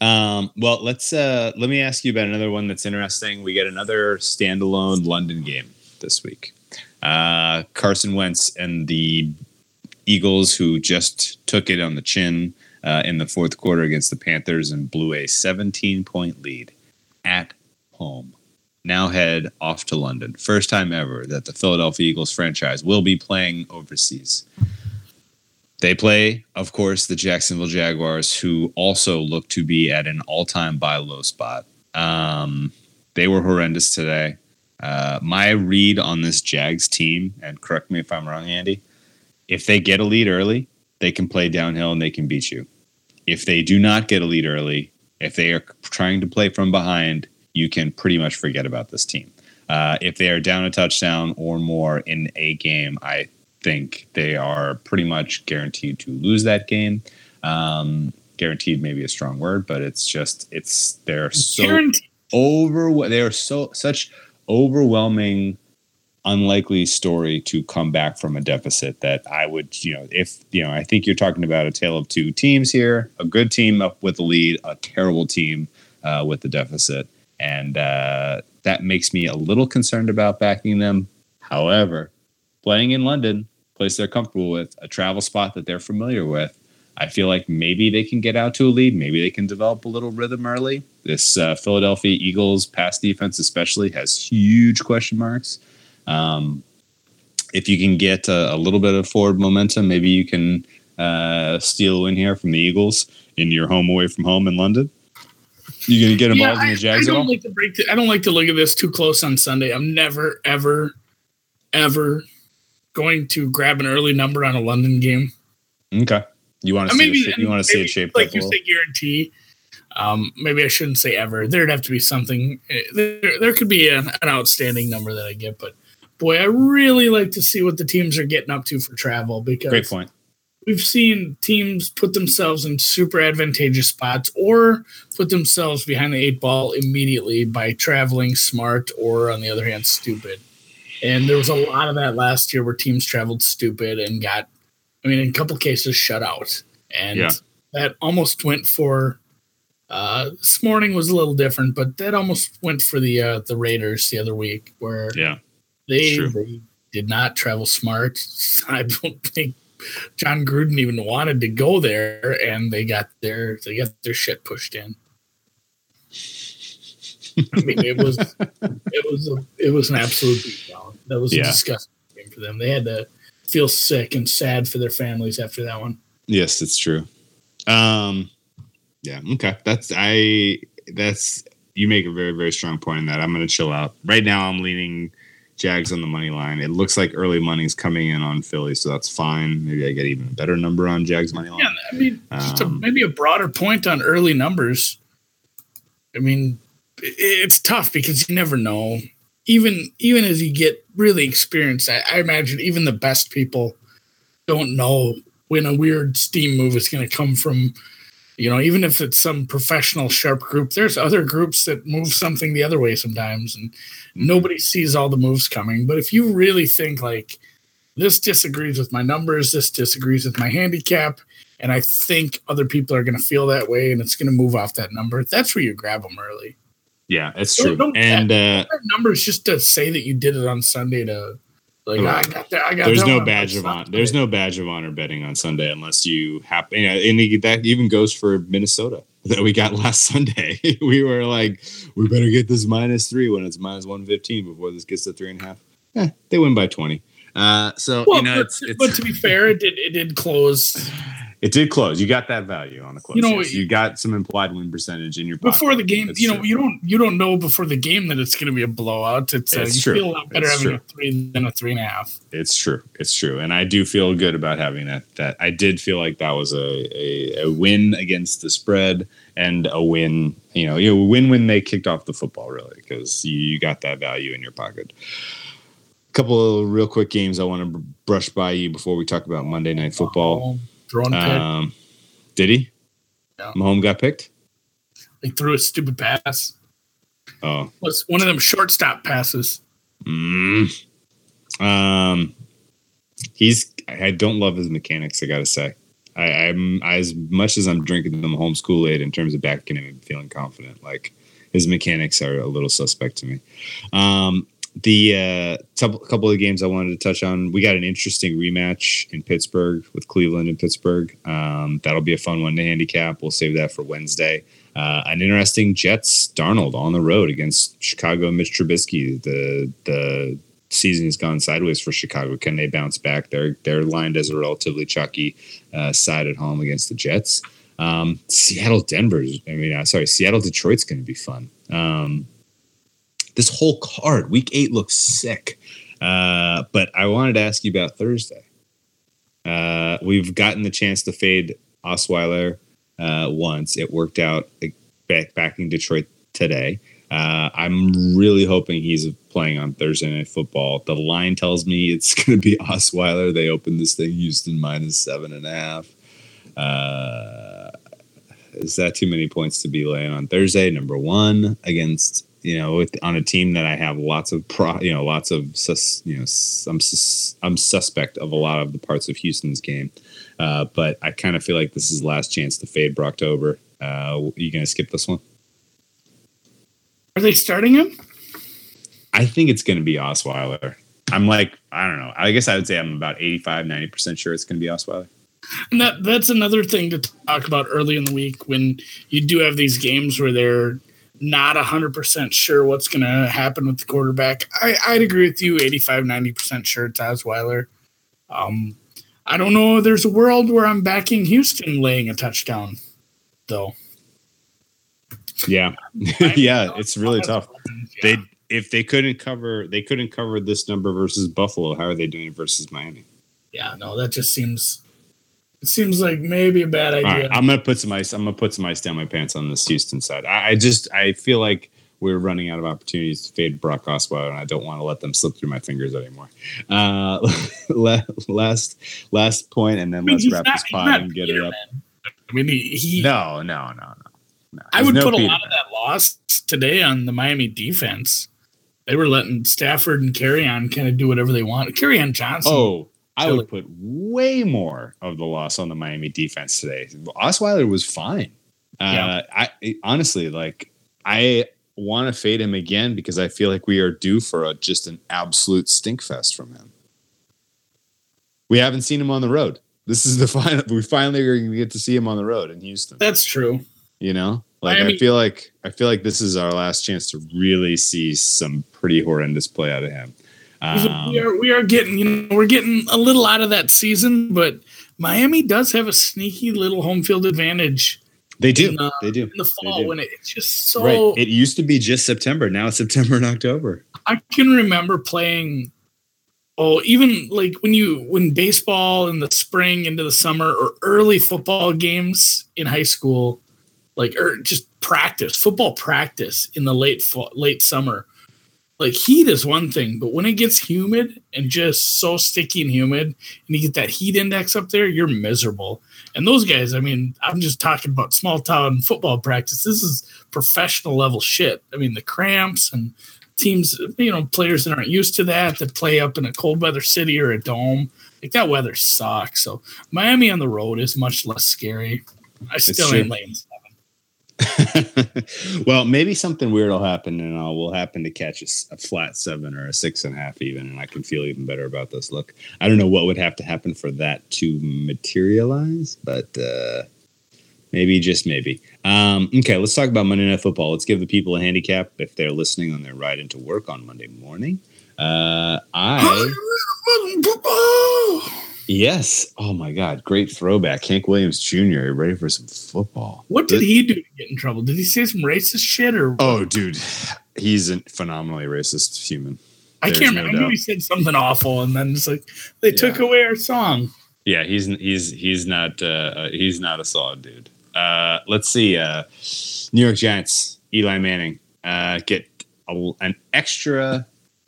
S2: Um, well, let's uh, let me ask you about another one that's interesting. We get another standalone London game this week. Uh, Carson Wentz and the Eagles, who just took it on the chin uh, in the fourth quarter against the Panthers and blew a 17 point lead at home. Now head off to London. First time ever that the Philadelphia Eagles franchise will be playing overseas. They play, of course, the Jacksonville Jaguars, who also look to be at an all-time buy low spot. Um, they were horrendous today. Uh, my read on this Jags team, and correct me if I'm wrong, Andy, if they get a lead early, they can play downhill and they can beat you. If they do not get a lead early, if they are trying to play from behind, you can pretty much forget about this team. Uh, if they are down a touchdown or more in a game, I think they are pretty much guaranteed to lose that game. Um, guaranteed maybe a strong word, but it's just it's they're so
S3: Guaranteed.
S2: over they are so such overwhelming unlikely story to come back from a deficit that I would, you know, if, you know, I think you're talking about a tale of two teams here a good team up with the lead, a terrible team uh, with the deficit. And uh, that makes me a little concerned about backing them. However, playing in London, place they're comfortable with, a travel spot that they're familiar with, I feel like maybe they can get out to a lead. Maybe they can develop a little rhythm early. This uh, Philadelphia Eagles pass defense, especially, has huge question marks. Um, if you can get a, a, little bit of forward momentum, maybe you can uh, steal in here from the Eagles in your home away from home in London. You gonna get involved yeah, in the Jags?
S3: I, I don't like to break. The, I don't like to look at this too close on Sunday. I'm never, ever, ever going to grab an early number on a London game.
S2: Okay. You want to see maybe, you want to see it shaped
S3: like you say guarantee. Um, maybe I shouldn't say ever. There'd have to be something. Eh, there, there could be an, an outstanding number that I get, but boy, I really like to see what the teams are getting up to for travel because
S2: great point.
S3: We've seen teams put themselves in super advantageous spots or put themselves behind the eight ball immediately by traveling smart or, on the other hand, stupid. And there was a lot of that last year where teams traveled stupid and got I mean, in a couple cases, shut out. And yeah. that almost went for uh, this morning was a little different, but that almost went for the uh, the Raiders the other week, where
S2: yeah,
S3: they they did not travel smart. *laughs* I don't think Jon Gruden even wanted to go there, and they got their they got their shit pushed in. I mean, it was it was a, it was an absolute beatdown. That was yeah. a disgusting game for them. They had to feel sick and sad for their families after that one.
S2: Yes, it's true. Um, yeah, okay. That's I. That's you make a very very strong point in that. I'm going to chill out right now. I'm leaning Jags on the money line. It looks like early money's coming in on Philly, so that's fine. Maybe I get even a better number on Jags money line.
S3: Yeah, I mean, just um, a, maybe a broader point on early numbers. I mean, it's tough because you never know even even as you get really experienced, I, I imagine even the best people don't know when a weird steam move is going to come from you know even if it's some professional sharp group there's other groups that move something the other way sometimes and nobody sees all the moves coming but if you really think like this disagrees with my numbers this disagrees with my handicap and i think other people are going to feel that way and it's going to move off that number that's where you grab them early
S2: yeah, it's true. And uh,
S3: numbers just to say that you did it on Sunday to like right. I got that. I got
S2: There's no badge of honor. There's no badge of honor betting on Sunday unless you happen. You know, and that even goes for Minnesota *laughs* that we got last Sunday. *laughs* we were like, we better get this minus three when it's minus one fifteen before this gets to three and a half. Eh, they win by twenty. Uh, so well, you know,
S3: but,
S2: it's, it's,
S3: but to be fair, it did it did close
S2: it did close. You got that value on the close. You know, yes. you got some implied win percentage in your
S3: pocket. before the game. That's you know, true. you don't you don't know before the game that it's going to be a blowout. It's, uh, you true. feel a lot better it's having true. a three than a three and a half.
S2: It's true. It's true, and I do feel good about having that. That I did feel like that was a a, a win against the spread and a win. You know, you know, win when they kicked off the football really because you, you got that value in your pocket A couple of real quick games I want to brush by you before we talk about Monday Night Football.
S3: Drawn um,
S2: Did he? Yeah. Mahomes got picked.
S3: He threw a stupid pass.
S2: Oh,
S3: was one of them shortstop passes.
S2: Mm. Um, he's. I don't love his mechanics. I gotta say. I, am as much as I'm drinking the Mahomes Kool Aid in terms of backing him and feeling confident. Like his mechanics are a little suspect to me. Um, the uh, t- couple of games I wanted to touch on, we got an interesting rematch in Pittsburgh with Cleveland and Pittsburgh. Um, that'll be a fun one to handicap. We'll save that for Wednesday. Uh, an interesting Jets Darnold on the road against Chicago Mitch Trubisky. The the season has gone sideways for Chicago. Can they bounce back? They're they're lined as a relatively chalky uh, side at home against the Jets. Um, Seattle Denver's. I mean, uh, sorry, Seattle Detroit's going to be fun. Um, this whole card, week eight looks sick. Uh, but I wanted to ask you about Thursday. Uh, we've gotten the chance to fade Osweiler uh, once. It worked out back, back in Detroit today. Uh, I'm really hoping he's playing on Thursday Night Football. The line tells me it's *laughs* going to be Osweiler. They opened this thing Houston minus seven and a half. Uh, is that too many points to be laying on Thursday? Number one against you know, with, on a team that I have lots of pro, you know, lots of sus, you know, I'm sus, I'm suspect of a lot of the parts of Houston's game, uh, but I kind of feel like this is last chance to fade Brocktober. Uh, you gonna skip this one?
S3: Are they starting him?
S2: I think it's going to be Osweiler. I'm like, I don't know. I guess I would say I'm about 85, 90% sure it's going to be Osweiler.
S3: And that that's another thing to talk about early in the week when you do have these games where they're not 100% sure what's going to happen with the quarterback. I, I'd agree with you 85, 90% sure it's Osweiler. Um, I don't know. There's a world where I'm backing Houston laying a touchdown, though.
S2: Yeah. *laughs* *laughs* yeah, it's really tough. They if they couldn't cover they couldn't cover this number versus Buffalo, how are they doing versus Miami?
S3: Yeah, no, that just seems it seems like maybe a bad idea.
S2: Right, I'm gonna put some ice. I'm gonna put some ice down my pants on this Houston side. I, I just I feel like we're running out of opportunities to fade Brock Osweiler, and I don't want to let them slip through my fingers anymore. Uh, *laughs* last last point, and then I mean, let's wrap not, this pod and get Peter, it up. Man.
S3: I mean, he, he
S2: no, no, no, no. no.
S3: I would no put Peter, a lot of that loss today on the Miami defense they were letting Stafford and Kerryon kind of do whatever they want. Kerryon Johnson.
S2: Oh, I would put way more of the loss on the Miami defense today. Osweiler was fine. Uh, yeah. I honestly like. I want to fade him again because I feel like we are due for a just an absolute stink fest from him. We haven't seen him on the road. This is the *laughs* final. We finally are going to get to see him on the road in Houston.
S3: That's true.
S2: You know, like Miami. I feel like I feel like this is our last chance to really see some pretty horrendous play out of him.
S3: Um, we are we are getting you know we're getting a little out of that season, but Miami does have a sneaky little home field advantage.
S2: They do. In, uh, they do.
S3: In the fall when it's just so.
S2: Right. It used to be just September. Now it's September and October.
S3: I can remember playing. Oh, even like when you when baseball in the spring into the summer or early football games in high school like or just practice football practice in the late fall, late summer like heat is one thing but when it gets humid and just so sticky and humid and you get that heat index up there you're miserable. And those guys i mean i'm just talking about small town football practice. This is professional level shit. I mean the cramps and teams you know players that aren't used to that that play up in a cold weather city or a dome. Like that weather sucks. So miami on the road is much less scary. I still ain't laying *laughs*
S2: well, maybe something weird will happen, and I will will happen to catch a, a, flat seven or a six and a half, even, and I can feel even better about this look. I don't know what would have to happen for that to materialize, but uh, maybe, just maybe. Um, okay, let's talk about Monday Night Football. Let's give the people a handicap if they're listening on their ride into work on Monday morning. Uh, I. Yes. Oh my God. Great throwback. Hank Williams Jr. Ready for some football.
S3: What did he do to get in trouble? Did he say some racist shit or?
S2: Oh, dude, he's a phenomenally racist human.
S3: I can't remember. No I knew he said something awful, and then it's like they yeah. took away our song.
S2: Yeah, he's he's he's not uh, uh, he's not a solid dude. Uh, let's see. Uh, New York Giants. Eli Manning uh, get a, an extra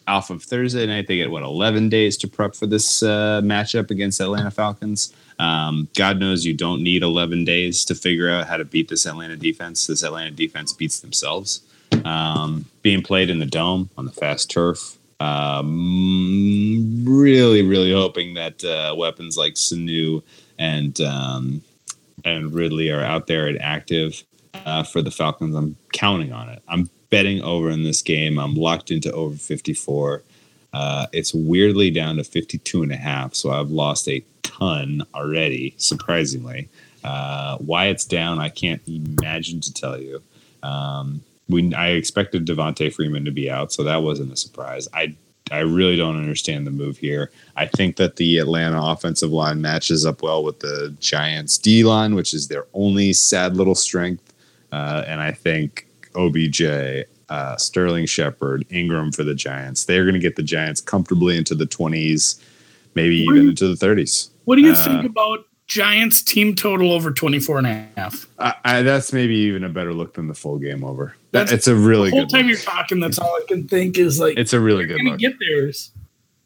S2: off of Thursday night. They get what 11 days to prep for this uh, matchup against Atlanta Falcons. Um, God knows you don't need 11 days to figure out how to beat this Atlanta defense. This Atlanta defense beats themselves. Um, being played in the dome on the fast turf. Um, really, really hoping that uh, weapons like Sanu and um, and Ridley are out there and active uh, for the Falcons. I'm counting on it. I'm betting over in this game. I'm locked into over 54. Uh, it's weirdly down to 52 and a half, so I've lost a ton already, surprisingly. Uh, why it's down, I can't imagine to tell you. Um, we I expected Devonta Freeman to be out, so that wasn't a surprise. I I really don't understand the move here. I think that the Atlanta offensive line matches up well with the Giants D line, which is their only sad little strength. Uh, and I think OBJ, uh, Sterling Shepard, Ingram for the Giants. They're going to get the Giants comfortably into the 20s, maybe what even you, into the 30s.
S3: What do you uh, think about Giants team total over 24 and a half?
S2: I, I, that's maybe even a better look than the full game over. That's it's a really
S3: the whole
S2: good
S3: time
S2: look.
S3: you're talking. That's all I can think is like
S2: it's a really good look.
S3: Get theirs.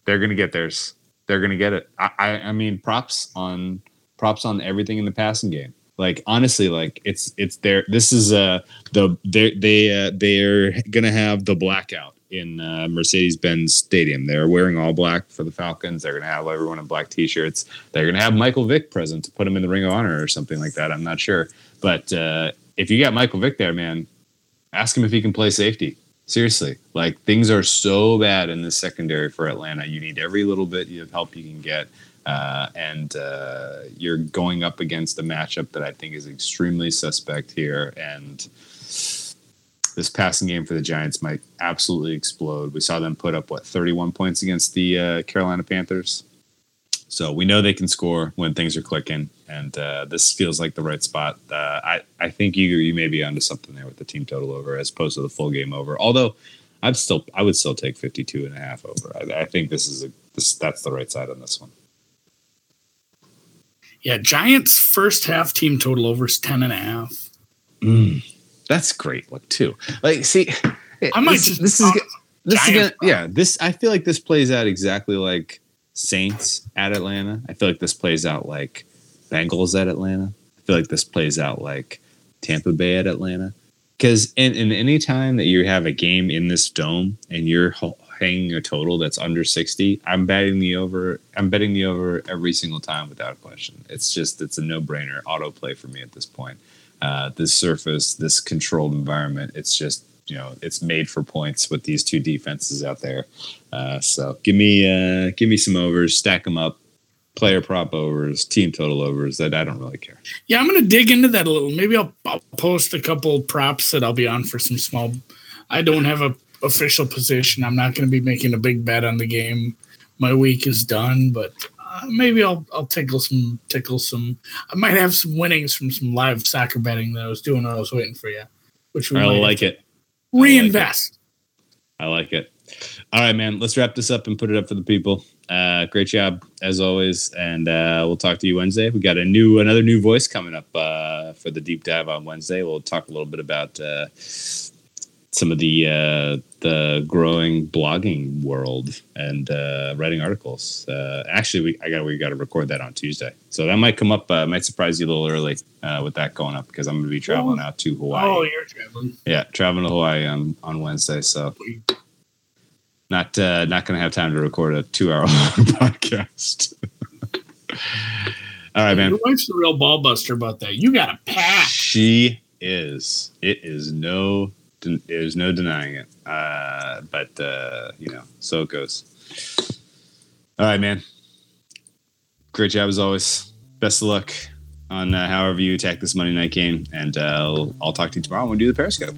S2: They're going to get theirs. They're going to get it. I, I, I mean, props on props on everything in the passing game. Like honestly, like it's it's their this is uh the they they uh, they're gonna have the blackout in uh, Mercedes Benz Stadium. They're wearing all black for the Falcons. They're gonna have everyone in black T-shirts. They're gonna have Michael Vick present to put him in the Ring of Honor or something like that. I'm not sure, but uh, if you got Michael Vick there, man, ask him if he can play safety. Seriously, like things are so bad in the secondary for Atlanta. You need every little bit of help you can get. Uh, and uh, you're going up against a matchup that I think is extremely suspect here. And this passing game for the Giants might absolutely explode. We saw them put up what 31 points against the uh, Carolina Panthers. So we know they can score when things are clicking, and uh, this feels like the right spot. Uh, I I think you you may be onto something there with the team total over as opposed to the full game over. Although I'd still I would still take 52 and a half over. I, I think this is a this that's the right side on this one.
S3: Yeah, Giants first half team total over is 10 and a half.
S2: Mm, that's great look too. Like see,
S3: I might
S2: this,
S3: just
S2: this is this is
S3: Giants
S2: gonna, yeah. This I feel like this plays out exactly like Saints at Atlanta. I feel like this plays out like Bengals at Atlanta. I feel like this plays out like Tampa Bay at Atlanta. Because in, in any time that you have a game in this dome and you're ho- hanging a total that's under 60, I'm betting the over. I'm betting the over every single time without a question. It's just it's a no brainer autoplay for me at this point. Uh, this surface, this controlled environment, it's just you know it's made for points with these two defenses out there. Uh, so give me uh, give me some overs, stack them up, player prop overs, team total overs. That I don't really care.
S3: Yeah, I'm gonna dig into that a little. Maybe I'll, I'll post a couple props that I'll be on for some small. I don't have a official position. I'm not gonna be making a big bet on the game. My week is done, but uh, maybe I'll I'll tickle some tickle some. I might have some winnings from some live soccer betting that I was doing. while I was waiting for you, which we
S2: I like it.
S3: reinvest.
S2: I like it. All right, man. Let's wrap this up and put it up for the people. Uh, great job as always, and uh, we'll talk to you Wednesday. We got a new another new voice coming up uh, for the deep dive on Wednesday. We'll talk a little bit about uh, some of the uh, the growing blogging world and uh, writing articles. Uh, actually, we I got we got to record that on Tuesday, so that might come up. Uh, might surprise you a little early uh, with that going up because I'm going to be traveling out to Hawaii.
S3: Oh, you're traveling.
S2: Yeah, traveling to Hawaii on on Wednesday, so not uh, not going to have time to record a two hour long *laughs* podcast. *laughs* All right, man.
S3: Your wife's the real ball buster about that. You got a pack.
S2: She is. It is no. There's no denying it. Uh, but uh, you know, so it goes. All right, man. Great job as always. Best of luck on uh, however you attack this Monday night game, and uh, I'll, I'll talk to you tomorrow when we do the Periscope.